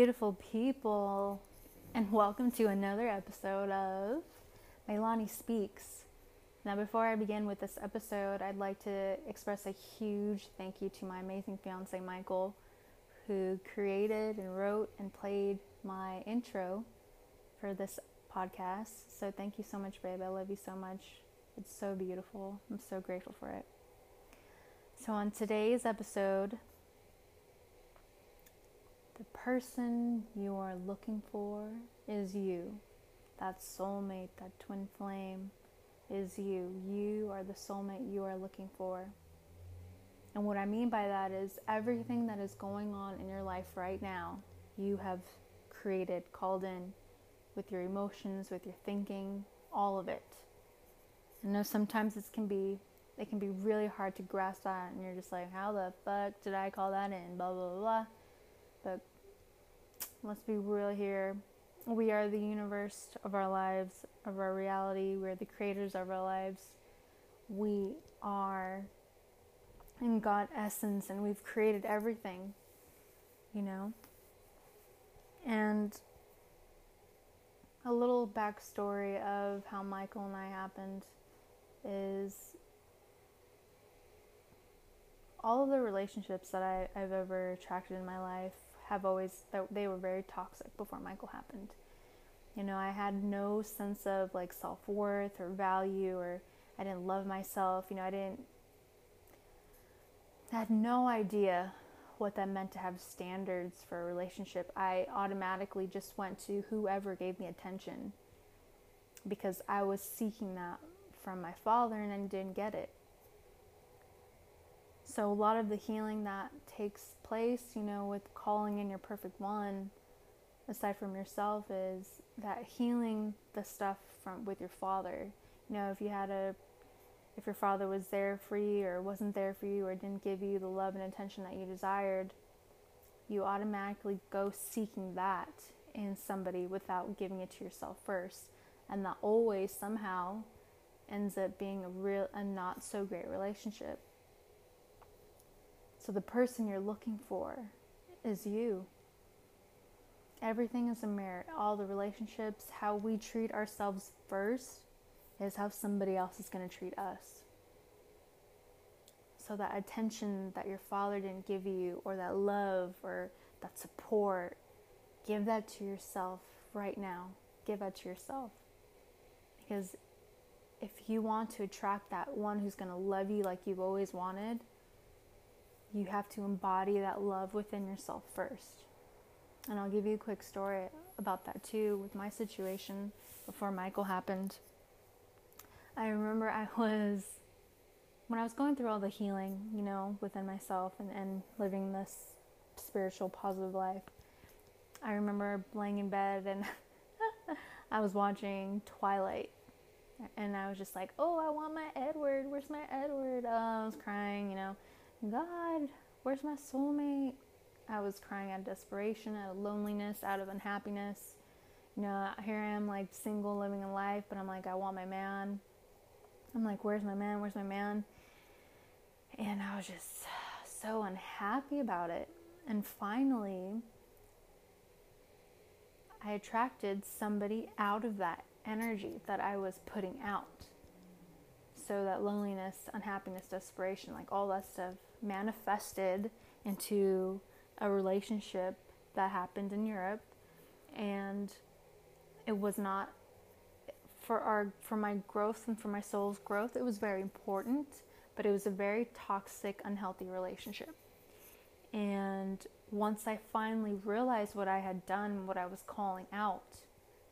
Beautiful people, and welcome to another episode of Melani Speaks. Now, before I begin with this episode, I'd like to express a huge thank you to my amazing fiance, Michael, who created and wrote and played my intro for this podcast. So, thank you so much, babe. I love you so much. It's so beautiful. I'm so grateful for it. So, on today's episode, the person you are looking for is you. That soulmate, that twin flame is you. You are the soulmate you are looking for. And what I mean by that is everything that is going on in your life right now, you have created, called in with your emotions, with your thinking, all of it. I know sometimes this can be it can be really hard to grasp that and you're just like, how the fuck did I call that in? Blah blah blah. But let's be real here. We are the universe of our lives, of our reality. We're the creators of our lives. We are in God essence and we've created everything, you know? And a little backstory of how Michael and I happened is all of the relationships that I, I've ever attracted in my life have always they were very toxic before Michael happened. You know, I had no sense of like self-worth or value or I didn't love myself. You know, I didn't I had no idea what that meant to have standards for a relationship. I automatically just went to whoever gave me attention because I was seeking that from my father and I didn't get it. So, a lot of the healing that takes place, you know, with calling in your perfect one, aside from yourself, is that healing the stuff from with your father. You know, if you had a, if your father was there for you or wasn't there for you or didn't give you the love and attention that you desired, you automatically go seeking that in somebody without giving it to yourself first. And that always somehow ends up being a real, a not so great relationship so the person you're looking for is you. Everything is a mirror. All the relationships, how we treat ourselves first, is how somebody else is going to treat us. So that attention that your father didn't give you, or that love, or that support, give that to yourself right now. Give that to yourself. Because if you want to attract that one who's going to love you like you've always wanted, you have to embody that love within yourself first. And I'll give you a quick story about that too with my situation before Michael happened. I remember I was, when I was going through all the healing, you know, within myself and, and living this spiritual, positive life, I remember laying in bed and I was watching Twilight. And I was just like, oh, I want my Edward. Where's my Edward? Oh, I was crying, you know. God, where's my soulmate? I was crying out of desperation, out of loneliness, out of unhappiness. You know, here I am, like single, living a life, but I'm like, I want my man. I'm like, where's my man? Where's my man? And I was just so unhappy about it. And finally, I attracted somebody out of that energy that I was putting out. So that loneliness, unhappiness, desperation, like all that stuff manifested into a relationship that happened in Europe. And it was not for our for my growth and for my soul's growth it was very important but it was a very toxic unhealthy relationship. And once I finally realized what I had done what I was calling out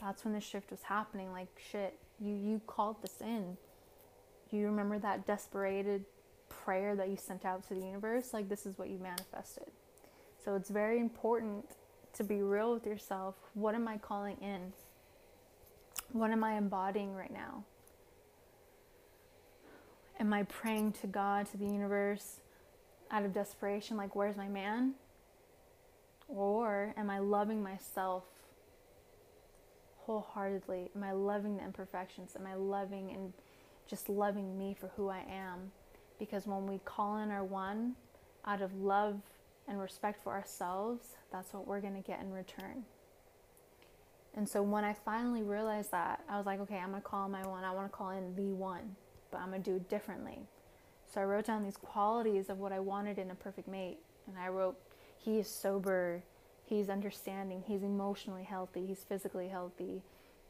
that's when the shift was happening like shit you you called this in. You remember that desperated prayer that you sent out to the universe, like this is what you manifested. So it's very important to be real with yourself. What am I calling in? What am I embodying right now? Am I praying to God, to the universe, out of desperation, like, where's my man? Or am I loving myself wholeheartedly? Am I loving the imperfections? Am I loving and just loving me for who I am? Because when we call in our one out of love and respect for ourselves, that's what we're going to get in return. And so when I finally realized that, I was like, okay, I'm going to call my one. I want to call in the one, but I'm going to do it differently. So I wrote down these qualities of what I wanted in a perfect mate. And I wrote, he is sober, he's understanding, he's emotionally healthy, he's physically healthy,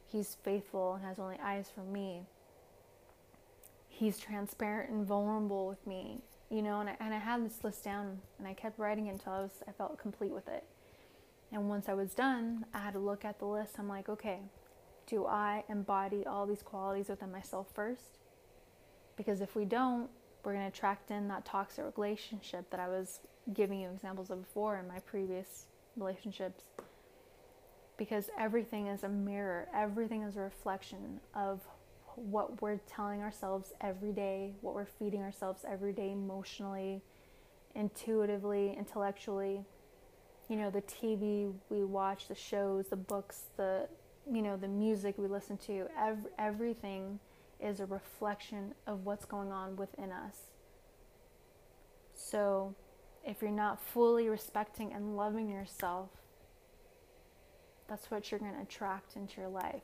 he's faithful and has only eyes for me. He's transparent and vulnerable with me, you know, and I, and I had this list down and I kept writing it until I was I felt complete with it. And once I was done, I had to look at the list. I'm like, okay, do I embody all these qualities within myself first? Because if we don't, we're going to attract in that toxic relationship that I was giving you examples of before in my previous relationships. Because everything is a mirror, everything is a reflection of what we're telling ourselves every day, what we're feeding ourselves every day emotionally, intuitively, intellectually. You know, the TV we watch, the shows, the books, the you know, the music we listen to, ev- everything is a reflection of what's going on within us. So, if you're not fully respecting and loving yourself, that's what you're going to attract into your life.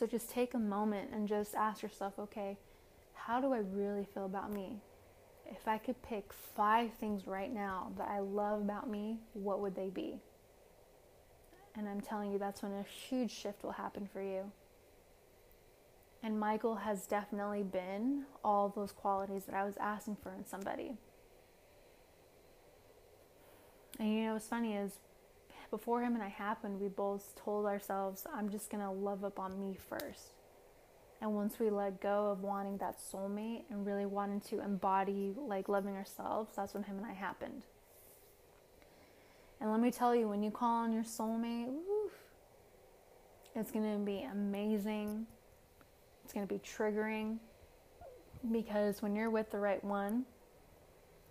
So, just take a moment and just ask yourself okay, how do I really feel about me? If I could pick five things right now that I love about me, what would they be? And I'm telling you, that's when a huge shift will happen for you. And Michael has definitely been all those qualities that I was asking for in somebody. And you know what's funny is before him and I happened, we both told ourselves, I'm just going to love up on me first. And once we let go of wanting that soulmate and really wanting to embody like loving ourselves, that's when him and I happened. And let me tell you, when you call on your soulmate, it's going to be amazing. It's going to be triggering because when you're with the right one,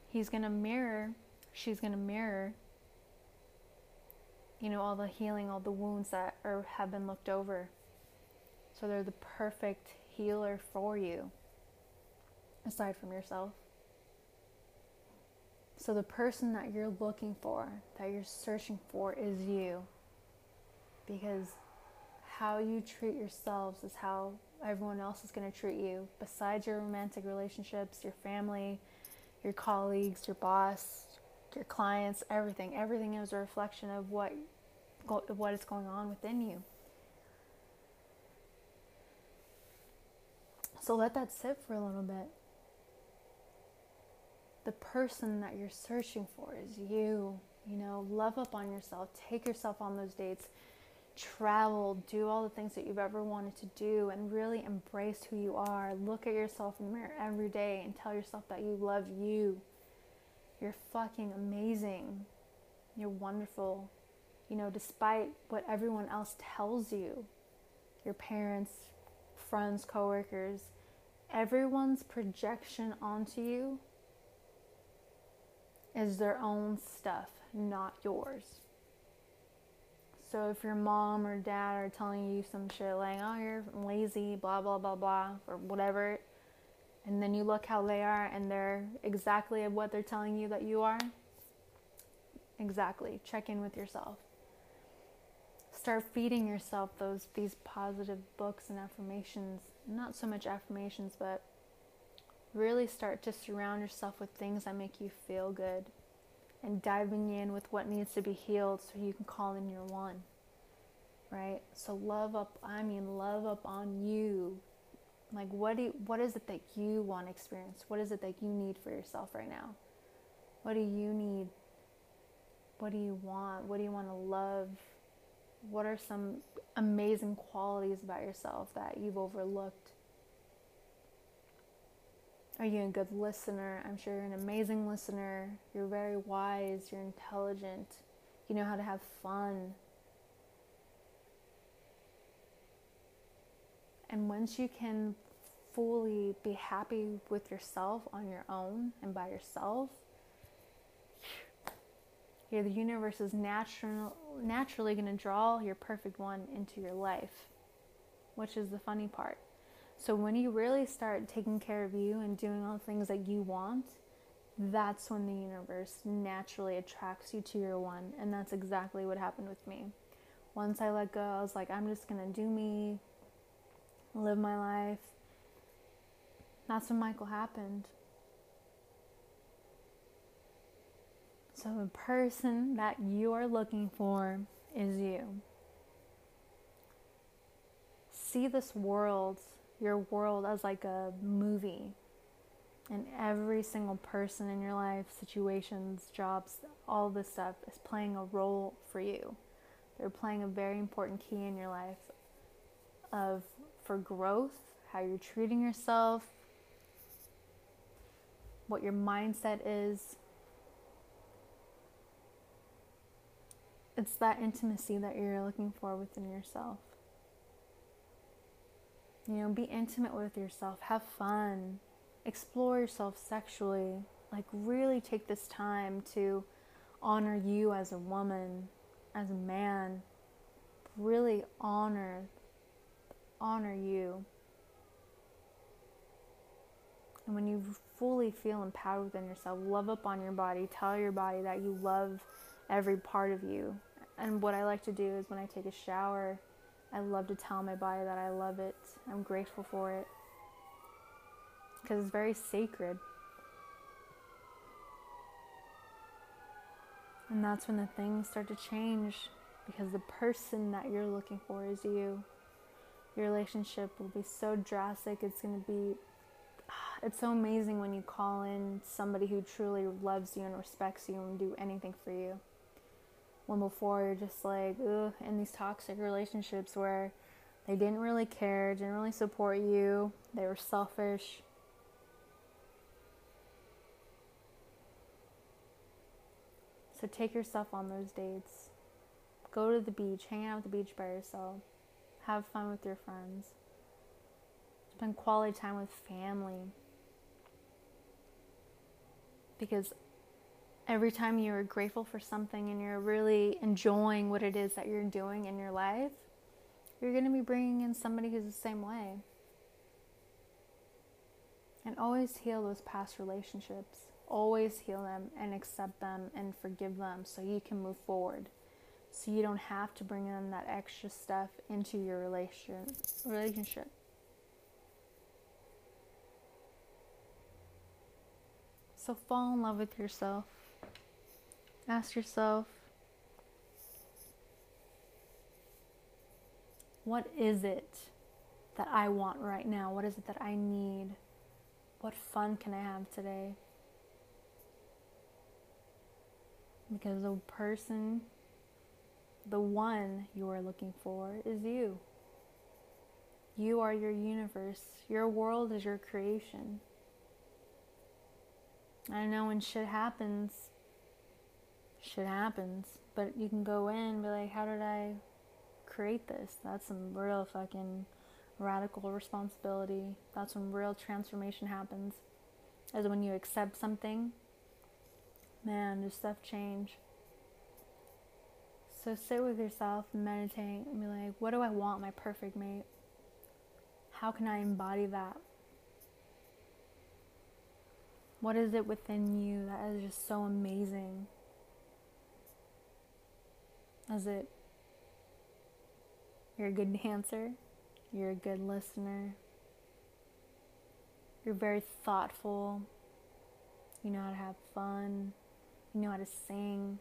he's going to mirror, she's going to mirror, you know, all the healing, all the wounds that are, have been looked over. So they're the perfect healer for you, aside from yourself. So the person that you're looking for, that you're searching for, is you. Because how you treat yourselves is how everyone else is going to treat you besides your romantic relationships, your family, your colleagues, your boss, your clients, everything. Everything is a reflection of what what is going on within you. So let that sit for a little bit. The person that you're searching for is you. You know, love up on yourself. Take yourself on those dates travel, do all the things that you've ever wanted to do, and really embrace who you are. Look at yourself in the mirror every day and tell yourself that you love you. You're fucking amazing. You're wonderful. You know, despite what everyone else tells you, your parents, friends, coworkers, everyone's projection onto you is their own stuff, not yours. So if your mom or dad are telling you some shit like, oh, you're lazy, blah, blah, blah, blah, or whatever, and then you look how they are and they're exactly what they're telling you that you are, exactly. Check in with yourself. Start feeding yourself those these positive books and affirmations. Not so much affirmations, but really start to surround yourself with things that make you feel good and diving in with what needs to be healed so you can call in your one. Right? So love up I mean love up on you. Like what do you, what is it that you want to experience? What is it that you need for yourself right now? What do you need? What do you want? What do you want to love? What are some amazing qualities about yourself that you've overlooked? Are you a good listener? I'm sure you're an amazing listener. You're very wise. You're intelligent. You know how to have fun. And once you can fully be happy with yourself on your own and by yourself, yeah, the universe is natural, naturally going to draw your perfect one into your life, which is the funny part. So when you really start taking care of you and doing all the things that you want, that's when the universe naturally attracts you to your one. And that's exactly what happened with me. Once I let go, I was like, I'm just going to do me, live my life. That's when Michael happened. So, the person that you are looking for is you. See this world, your world, as like a movie and every single person in your life, situations, jobs, all this stuff is playing a role for you. They're playing a very important key in your life of for growth, how you're treating yourself, what your mindset is. It's that intimacy that you're looking for within yourself. You know, be intimate with yourself, have fun, explore yourself sexually. Like, really take this time to honor you as a woman, as a man. Really honor, honor you. And when you fully feel empowered within yourself, love up on your body, tell your body that you love every part of you. And what I like to do is when I take a shower, I love to tell my body that I love it. I'm grateful for it because it's very sacred. And that's when the things start to change because the person that you're looking for is you. Your relationship will be so drastic. It's going to be, it's so amazing when you call in somebody who truly loves you and respects you and do anything for you. When before you're just like, ugh, in these toxic relationships where they didn't really care, didn't really support you, they were selfish, So take yourself on those dates. Go to the beach, hang out at the beach by yourself. Have fun with your friends. Spend quality time with family. Because every time you are grateful for something and you're really enjoying what it is that you're doing in your life, you're going to be bringing in somebody who's the same way. And always heal those past relationships always heal them and accept them and forgive them so you can move forward. So you don't have to bring in that extra stuff into your relation relationship. So fall in love with yourself. Ask yourself, what is it that I want right now? What is it that I need? What fun can I have today? Because the person, the one you are looking for, is you. You are your universe. Your world is your creation. I know when shit happens, shit happens. But you can go in and be like, how did I create this? That's some real fucking radical responsibility. That's when real transformation happens. Is when you accept something man, does stuff change? So sit with yourself meditate and be like, what do I want my perfect mate? How can I embody that? What is it within you that is just so amazing? Is it you're a good dancer? You're a good listener? You're very thoughtful. You know how to have fun you know how to sing,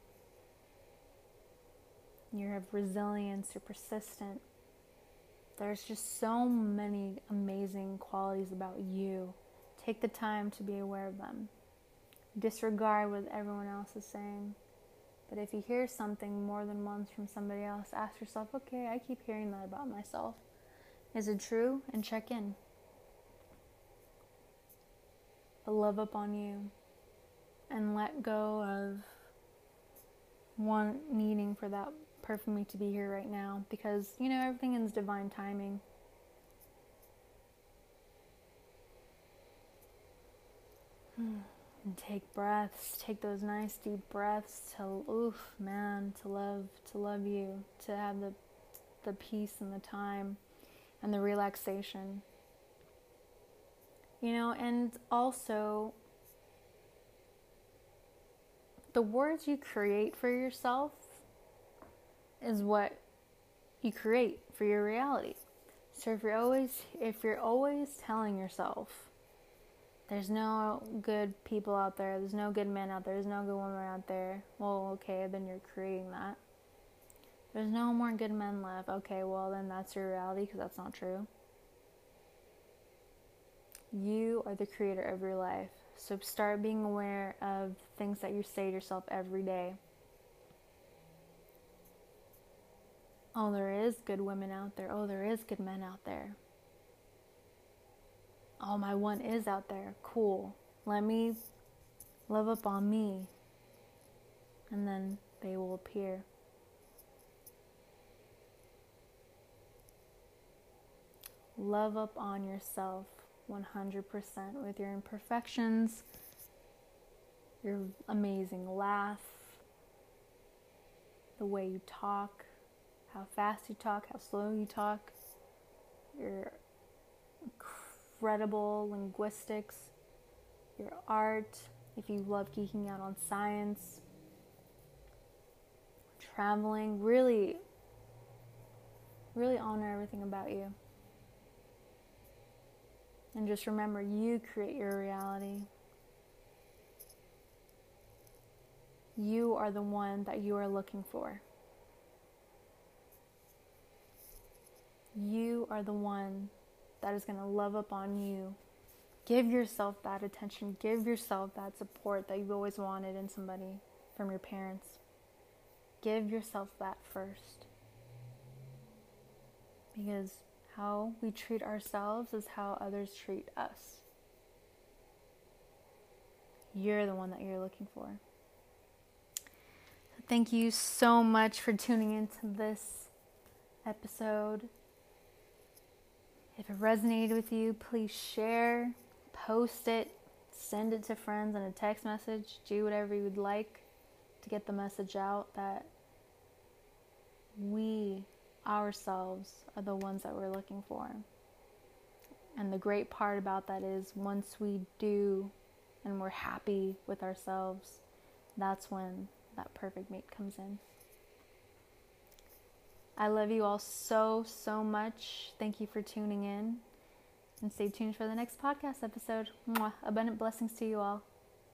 you have resilience, you're persistent. There's just so many amazing qualities about you. Take the time to be aware of them. Disregard what everyone else is saying. But if you hear something more than once from somebody else, ask yourself, okay, I keep hearing that about myself. Is it true? And check in. But love up on you and let go of one needing for that perfect me to be here right now because you know everything is divine timing. Hmm. And take breaths, take those nice deep breaths to oof man, to love to love you, to have the the peace and the time and the relaxation. You know, and also the words you create for yourself is what you create for your reality. So if you're always if you're always telling yourself there's no good people out there, there's no good men out there, there's no good women out there, well, okay, then you're creating that. There's no more good men left. Okay, well, then that's your reality because that's not true. You are the creator of your life. So start being aware of things that you say to yourself every day. Oh, there is good women out there. Oh, there is good men out there. Oh, my one is out there. Cool. Let me love up on me. And then they will appear. Love up on yourself 100% with your imperfections, your amazing laugh, the way you talk, how fast you talk, how slow you talk, your incredible linguistics, your art, if you love geeking out on science, traveling, really, really honor everything about you. And just remember, you create your reality. You are the one that you are looking for. You are the one that is going to love up on you. Give yourself that attention. Give yourself that support that you've always wanted in somebody from your parents. Give yourself that first. Because how we treat ourselves is how others treat us. You're the one that you're looking for. Thank you so much for tuning into this episode. If it resonated with you, please share, post it, send it to friends in a text message, do whatever you would like to get the message out that we ourselves are the ones that we're looking for. And the great part about that is once we do and we're happy with ourselves, that's when that perfect mate comes in. I love you all so, so much. Thank you for tuning in. And stay tuned for the next podcast episode. Mwah. Abundant blessings to you all.